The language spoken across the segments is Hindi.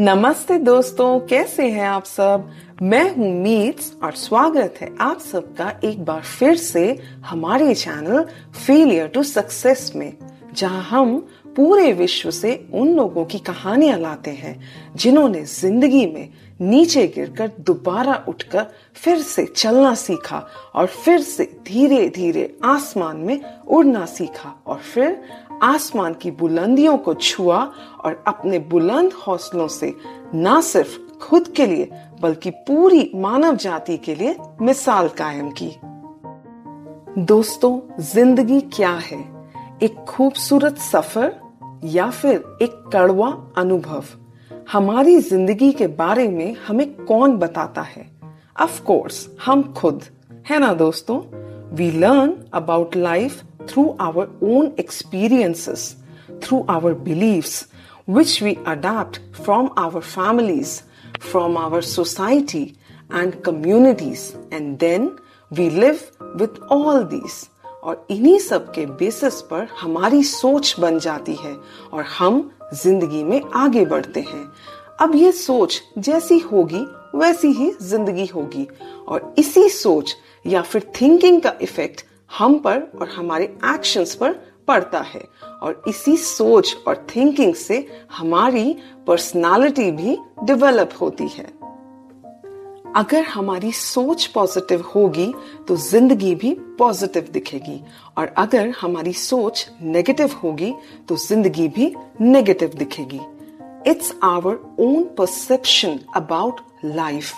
नमस्ते दोस्तों, कैसे हैं आप सब? मैं हूँ मीट्स और स्वागत है आप सबका एक बार फिर से हमारे चैनल फेलियर टू सक्सेस में, जहाँ हम पूरे विश्व से उन लोगों की कहानियाँ लाते हैं, जिन्होंने ज़िंदगी में नीचे गिरकर दोबारा उठकर फिर से चलना सीखा और फिर से धीरे धीरे आसमान में उड़ना सीखा और फिर आसमान की बुलंदियों को छुआ और अपने बुलंद हौसलों से न सिर्फ़ खुद के लिए, बल्कि पूरी मानव जाति के लिए मिसाल कायम की। दोस्तों, ज़िंदगी क्या है? एक खूबसूरत सफ़र या फिर एक कड़वा अनुभव? हमारी ज़िंदगी के बारे में हमें कौन बताता है? ऑफ़ कोर्स हम खुद। है ना दोस्तों? We learn about life through our own experiences, through our beliefs, which we adapt from our families, from our society and communities, and then we live with all these. और इन्हीं सब के बेसिस पर हमारी सोच बन जाती है और हम ज़िंदगी में आगे बढ़ते हैं अब ये सोच जैसी होगी वैसी ही ज़िंदगी होगी और इसी सोच या फिर थिंकिंग का इफ़ेक्ट हम पर और हमारे एक्शंस पर पड़ता है। और इसी सोच और थिंकिंग से हमारी पर्सनालिटी भी डेवलप होती है। अगर हमारी सोच पॉजिटिव होगी तो ज़िंदगी भी पॉजिटिव दिखेगी। और अगर हमारी सोच नेगेटिव होगी तो ज़िंदगी भी नेगेटिव दिखेगी। It's our own perception about life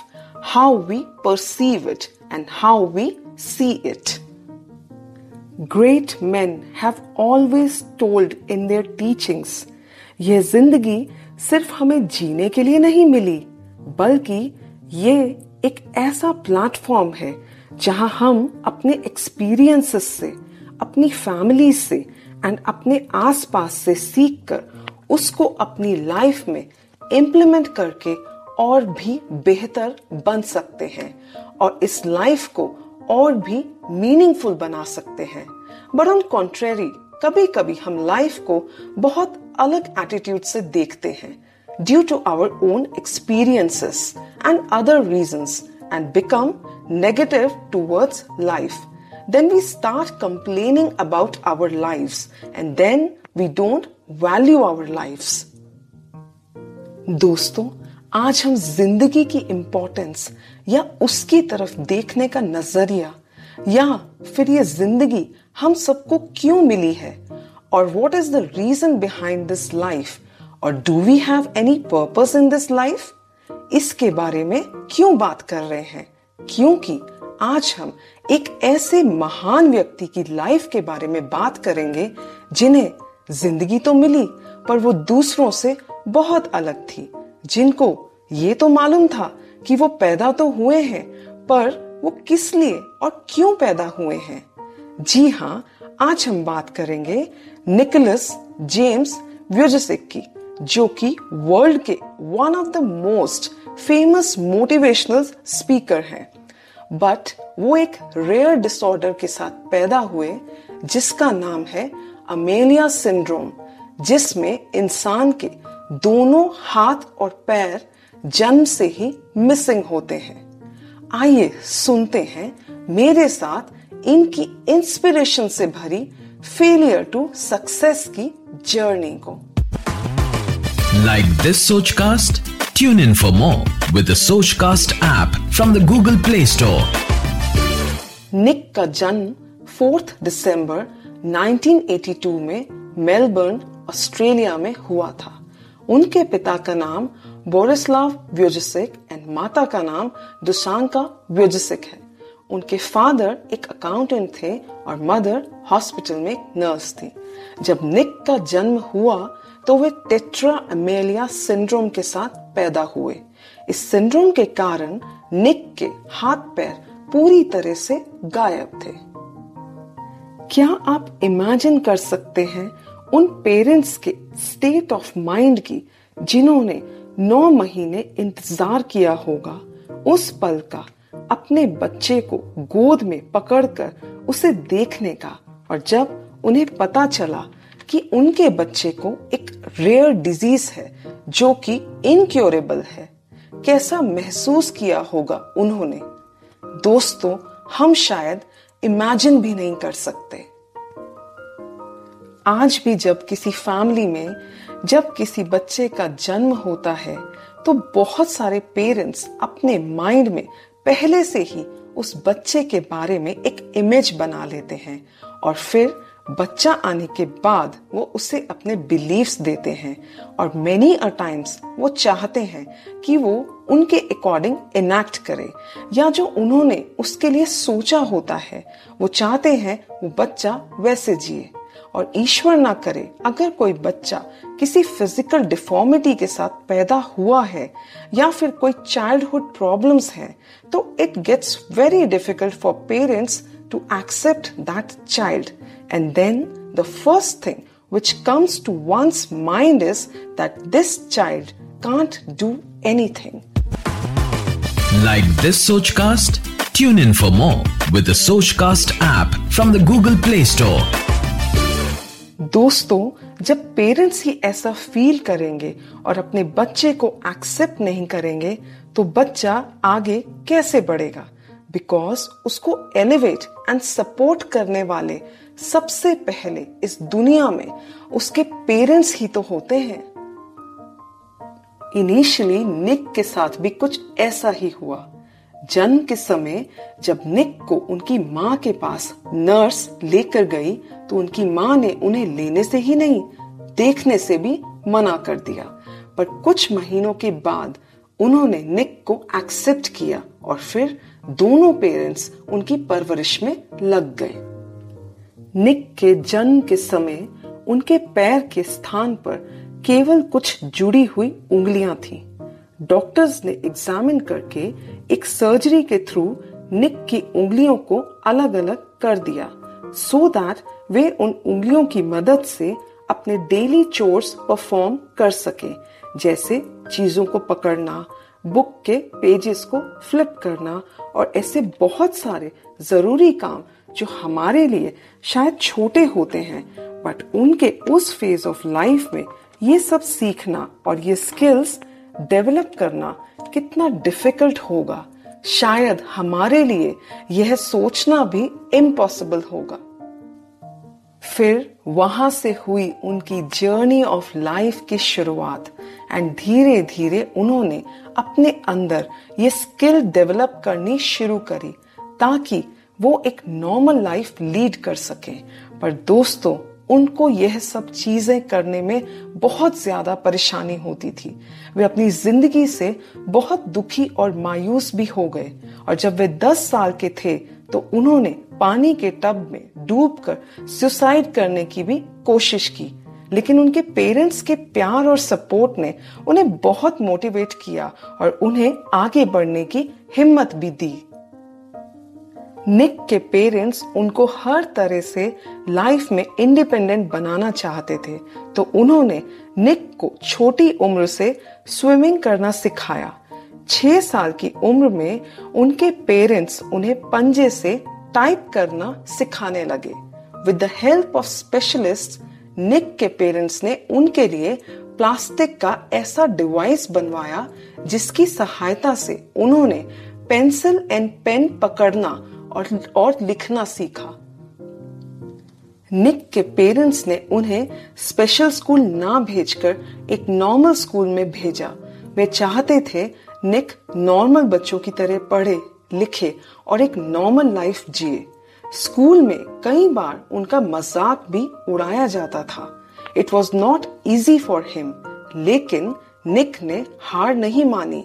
how we perceive it and how we see it Great men have always told in their teachings यह ज़िंदगी सिर्फ़ हमें जीने के लिए नहीं मिली, बल्कि ये एक ऐसा प्लेटफॉर्म है जहाँ हम अपने एक्सपीरियंसेस से, अपनी फैमिली से एंड अपने आसपास से सीख कर उसको अपनी लाइफ में इम्प्लीमेंट करके और भी बेहतर बन सकते हैं और इस लाइफ को और भी मीनिंगफुल बना सकते हैं। बट ऑन कॉन्ट्रेरी कभी कभी हम लाइफ को बहुत अलग एटीट्यूड से देखते हैं due to our own experiences and other reasons and become negative towards life then we start complaining about our lives, and then we don't value our lives. दोस्तों, आज हम ज़िंदगी की इंपॉर्टेंस या उसकी तरफ़ देखने का नज़रिया या फिर ये ज़िंदगी हम सबको क्यों मिली है? और what is the reason behind this life और do we have any purpose in this life इसके बारे में क्यों बात कर रहे हैं? क्योंकि आज हम एक ऐसे महान व्यक्ति की लाइफ के बारे में बात करेंगे, जिन्हें ज़िंदगी तो मिली, पर वो दूसरों से बहुत अलग थी। जिनको ये तो मालूम था कि वो पैदा तो हुए हैं, पर वो किस लिए और क्यों पैदा हुए हैं? जी हाँ आज हम बात करेंगे निकोलस जेम्स व्योजसिक की जो कि वर्ल्ड के one of the most famous motivational speaker हैं। बट वो एक रेयर डिसऑर्डर के साथ पैदा हुए, जिसका नाम है अमेलिया सिंड्रोम जिसमें इंसान के दोनों हाथ और पैर जन्म से ही मिसिंग होते हैं। आइए सुनते हैं मेरे साथ इनकी इंस्पिरेशन से भरी फेलियर टू सक्सेस की जर्नी को। Like this Sochcast tune in for more with Sochcast app from the Google Play Store Nick का जन्म 4 दिसंबर 1982 में मेलबर्न ऑस्ट्रेलिया में हुआ था। उनके पिता का नाम बोरिस्लाव व्योजसिक एंड माता का नाम दुशांका व्योजसिक है। उनके फादर एक अकाउंटेंट थे और मदर हॉस्पिटल में एक नर्स थी। जब निक का जन्म हुआ तो वे टेट्रा अमेलिया सिंड्रोम के साथ पैदा हुए। इस सिंड्रोम के कारण निक के हाथ पैर पूरी तरह से गायब थे। क्या आप इमेजिन कर सकते हैं उन पेरेंट्स के स्टेट ऑफ़ माइंड की, जिन्होंने नौ महीने इंतज़ार किया होगा। उस पल का, अपने बच्चे को गोद में पकड़कर उसे देखने का। और जब उन्हें पता चला कि उनके बच्चे को एक रेयर डिज़ीज़ है, जो कि इनक्योरेबल है, कैसा महसूस किया होगा उन्होंने? दोस्तों, हम शायद इमेजिन भी नहीं कर सकते। आज भी जब किसी फैमिली में, जब किसी बच्चे का जन्म होता है तो बहुत सारे पेरेंट्स अपने माइंड में पहले से ही उस बच्चे के बारे में एक इमेज बना लेते हैं। और फिर बच्चा आने के बाद वो उसे अपने बिलीव्स देते हैं। और मेनी अ टाइम्स वो चाहते हैं कि वो उनके अकॉर्डिंग इनैक्ट करे। या जो उन्होंने उसके लिए सोचा होता है, वो चाहते हैं वो बच्चा वैसे जिए। और ईश्वर ना करे, अगर कोई बच्चा किसी फ़िज़िकल डिफॉर्मिटी के साथ पैदा हुआ है या फिर कोई चाइल्डहुड प्रॉब्लम्स है तो it gets very difficult for parents to accept that child and then the first thing which comes to one's mind is that this child can't do anything like this Sochcast tune in for more with Sochcast app from the Google Play Store दोस्तों, जब पेरेंट्स ही ऐसा फील करेंगे और अपने बच्चे को एक्सेप्ट नहीं करेंगे तो बच्चा आगे कैसे बढ़ेगा? बिकॉज़ उसको एलिवेट एंड सपोर्ट करने वाले सबसे पहले इस दुनिया में उसके पेरेंट्स ही तो होते हैं। इनिशियली निक के साथ भी कुछ ऐसा ही हुआ। जन्म के समय जब निक को उनकी माँ के पास नर्स लेकर गई तो उनकी माँ ने उन्हें लेने से ही नहीं, देखने से भी मना कर दिया पर कुछ महीनों के बाद उन्होंने निक को एक्सेप्ट किया और फिर दोनों पेरेंट्स उनकी परवरिश में लग गए निक के जन्म के समय उनके पैर के स्थान पर केवल कुछ जुड़ी हुई उंगलियाँ थीं। डॉक्टर्स ने एग्जामिन करके एक सर्जरी के थ्रू निक की उंगलियों को अलग अलग कर दिया सो so दैट वे उन उंगलियों की मदद से अपने डेली चोर्स परफॉर्म कर सके, जैसे चीज़ों को पकड़ना बुक के पेजेस को फ्लिप करना और ऐसे बहुत सारे ज़रूरी काम जो हमारे लिए शायद छोटे होते हैं बट उनके उस फ़ेज़ ऑफ़ लाइफ में ये सब सीखना और ये स्किल्स डेवलप करना कितना डिफ़िकल्ट होगा। शायद हमारे लिए यह सोचना भी इम्पॉसिबल होगा। फिर वहाँ से हुई उनकी जर्नी ऑफ़ लाइफ की शुरुआत एंड धीरे धीरे उन्होंने अपने अंदर ये स्किल डेवलप करनी शुरू करी ताकि वो एक नॉर्मल लाइफ लीड कर सके। पर दोस्तों उनको यह सब चीज़ें करने में बहुत ज़्यादा परेशानी होती थी। वे अपनी ज़िंदगी से बहुत दुखी और मायूस भी हो गए और जब वे दस साल के थे तो उन्होंने पानी के टब में डूबकर सुसाइड करने की भी कोशिश की। लेकिन उनके पेरेंट्स के प्यार और सपोर्ट ने उन्हें बहुत मोटिवेट किया और उन्हें आगे बढ़ने की हिम्मत भी दी। निक के पेरेंट्स उनको हर तरह से लाइफ में इंडिपेंडेंट बनाना चाहते थे तो उन्होंने निक को छोटी उम्र से स्विमिंग करना सिखाया। छह साल की उम्र में उनके पेरेंट्स उन्हें पंजे से टाइप करना सिखाने लगे। With the help of specialist Nick के पेरेंट्स ने उनके लिए प्लास्टिक का ऐसा डिवाइस बनवाया, जिसकी सहायता से उन्होंने पेंसिल एंड पेन पकड़ना और, और लिखना सीखा। निक के पेरेंट्स ने उन्हें स्पेशल स्कूल ना भेजकर एक नॉर्मल स्कूल में भेजा। वे चाहते थे निक नॉर्मल बच्चों की तरह पढ़े लिखे और एक नॉर्मल लाइफ जिए। स्कूल में कई बार उनका मज़ाक भी उड़ाया जाता था। It was not easy for him लेकिन निक ने हार नहीं मानी।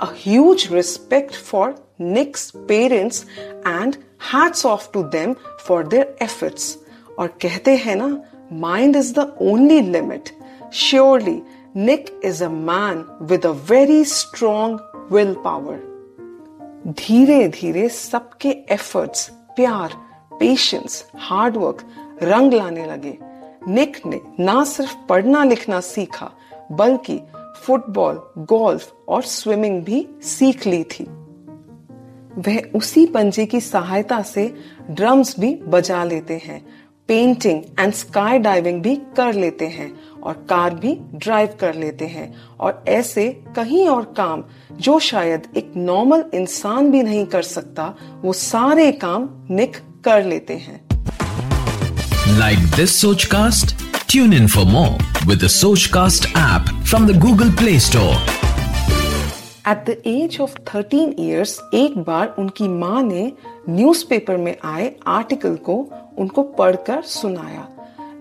A huge respect for Nick's parents and hats off to them for their efforts और कहते हैं ना mind is the only limit surely Nick is a man with a very strong will power धीरे धीरे सबके एफर्ट्स प्यार पेशेंस हार्डवर्क रंग लाने लगे। निक ने ना सिर्फ़ पढ़ना लिखना सीखा, बल्कि फुटबॉल गोल्फ और स्विमिंग भी सीख ली थी। वह उसी पंजे की सहायता से ड्रम्स भी बजा लेते हैं पेंटिंग एंड स्काई डाइविंग भी कर लेते हैं और कार भी ड्राइव कर लेते हैं। और ऐसे कहीं और काम जो शायद एक नॉर्मल इंसान भी नहीं कर सकता, वो सारे काम निक कर लेते हैं। Like this Sochcast tune in for more with Sochcast app from the Google Play Store at the age of thirteen years एक बार उनकी माँ ने न्यूज़पेपर में आए आर्टिकल को उनको पढ़कर सुनाया,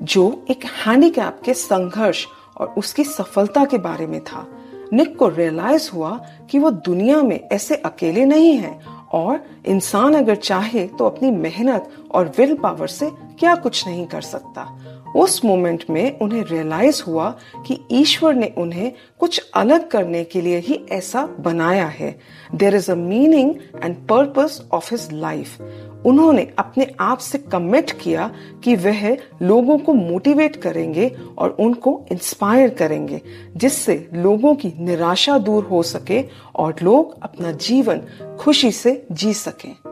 जो एक हैंडीकैप के संघर्ष और उसकी सफलता के बारे में था। निक को रियलाइज़ हुआ कि वो दुनिया में ऐसे अकेले नहीं है और इंसान अगर चाहे तो अपनी मेहनत और विल पावर से क्या कुछ नहीं कर सकता। उस मोमेंट में उन्हें रियलाइज़ हुआ कि ईश्वर ने उन्हें कुछ अलग करने के लिए ही ऐसा बनाया है। There is meaning and purpose of his life उन्होंने अपने आप से कमिट किया कि वह लोगों को मोटिवेट करेंगे और उनको इंस्पायर करेंगे, जिससे लोगों की निराशा दूर हो सके और लोग अपना जीवन खुशी से जी सकें।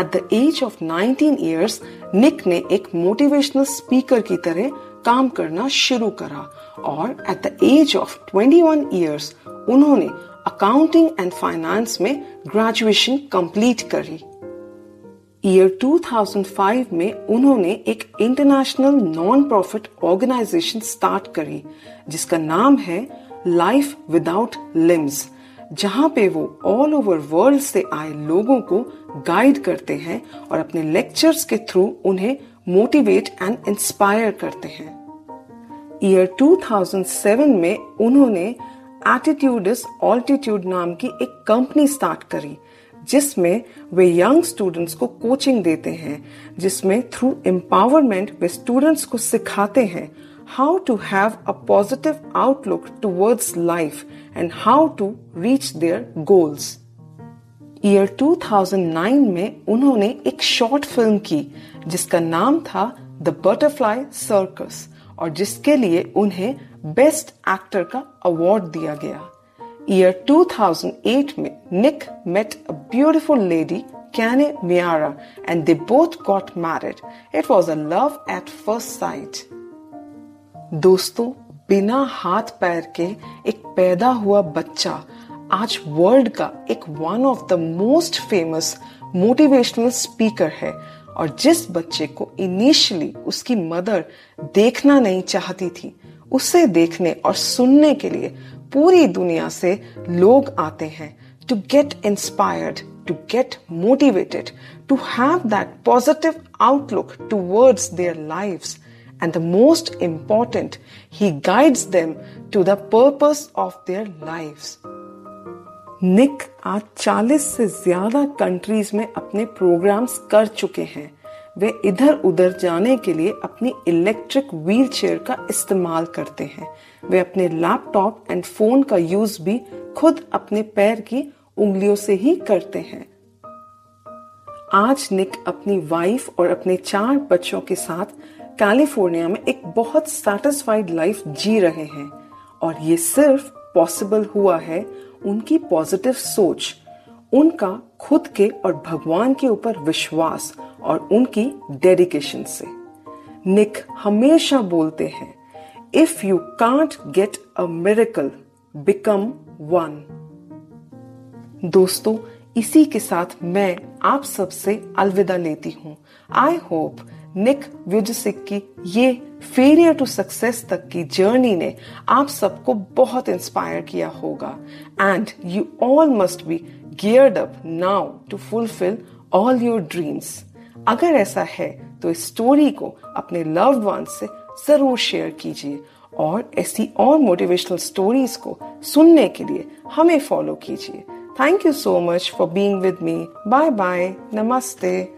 At the age of 19 years Nick ने एक मोटिवेशनल स्पीकर की तरह काम करना शुरू करा और at the age of 21 years उन्होंने अकाउंटिंग एंड फाइनेंस में ग्रेजुएशन कंप्लीट करी। ईयर 2005 में उन्होंने एक international non profit organisation start करी, जिसका नाम है लाइफ विदाउट लिम्स जहाँ पे वो ऑल ओवर वर्ल्ड से आए लोगों को गाइड करते हैं और अपने लेक्चर्स के थ्रू उन्हें मोटिवेट एंड इंस्पायर करते हैं। ईयर 2007 में उन्होंने एटीट्यूड ऑल्टीट्यूड नाम की एक कंपनी स्टार्ट करी, जिसमें वे यंग स्टूडेंट्स को कोचिंग देते हैं, जिसमें थ्रू एम्पावरमेंट वे स्टूडेंट्स को सिखाते हैं How to have a positive outlook towards life and how to reach their goals year 2009 में उन्होंने एक शॉर्ट फिल्म की जिसका नाम था द बटरफ्लाई सर्कस और जिसके लिए उन्हें बेस्ट एक्टर का अवार्ड दिया गया year 2008 में Nick met a beautiful lady, Kane Miara, and they both got married. It was a love at first sight. दोस्तों, बिना हाथ पैर के एक पैदा हुआ बच्चा आज वर्ल्ड का एक one of the most famous motivational speaker है और जिस बच्चे को इनिशियली उसकी मदर देखना नहीं चाहती थी, उसे देखने और सुनने के लिए पूरी दुनिया से लोग आते हैं to get inspired to get motivated to have that positive outlook towards their lives and the most important, he guides them to the purpose of their lives. Nick आज 40 से ज़्यादा कंट्रीज़ में अपने प्रोग्राम्स कर चुके हैं। वे इधर उधर जाने के लिए अपनी इलेक्ट्रिक व्हील चेयर का इस्तेमाल करते हैं। वे अपने लैपटॉप एंड फ़ोन का यूज़ भी खुद अपने पैर की उंगलियों से ही करते हैं। आज निक अपनी वाइफ और अपने चार बच्चों के साथ कैलिफ़ोर्निया में एक बहुत सेटिस्फाइड लाइफ जी रहे हैं। और ये सिर्फ़ पॉसिबल हुआ है उनकी पॉजिटिव सोच, उनका खुद के और भगवान के ऊपर विश्वास और उनकी डेडिकेशन से। निक हमेशा बोलते हैं if you can't get a miracle become one दोस्तों, इसी के साथ मैं आप सबसे अलविदा लेती हूँ। आई होप निक व्यूजिक की ये फेलियर टू सक्सेस तक की जर्नी ने आप सबको बहुत इंस्पायर किया होगा। And you all must be geared up now to fulfil all your dreams अगर ऐसा है तो इस स्टोरी को अपने लव्ड वन से ज़रूर शेयर कीजिए। और ऐसी और मोटिवेशनल स्टोरीज को सुनने के लिए हमें फॉलो कीजिए। Thank you so much for being with me bye bye Namaste.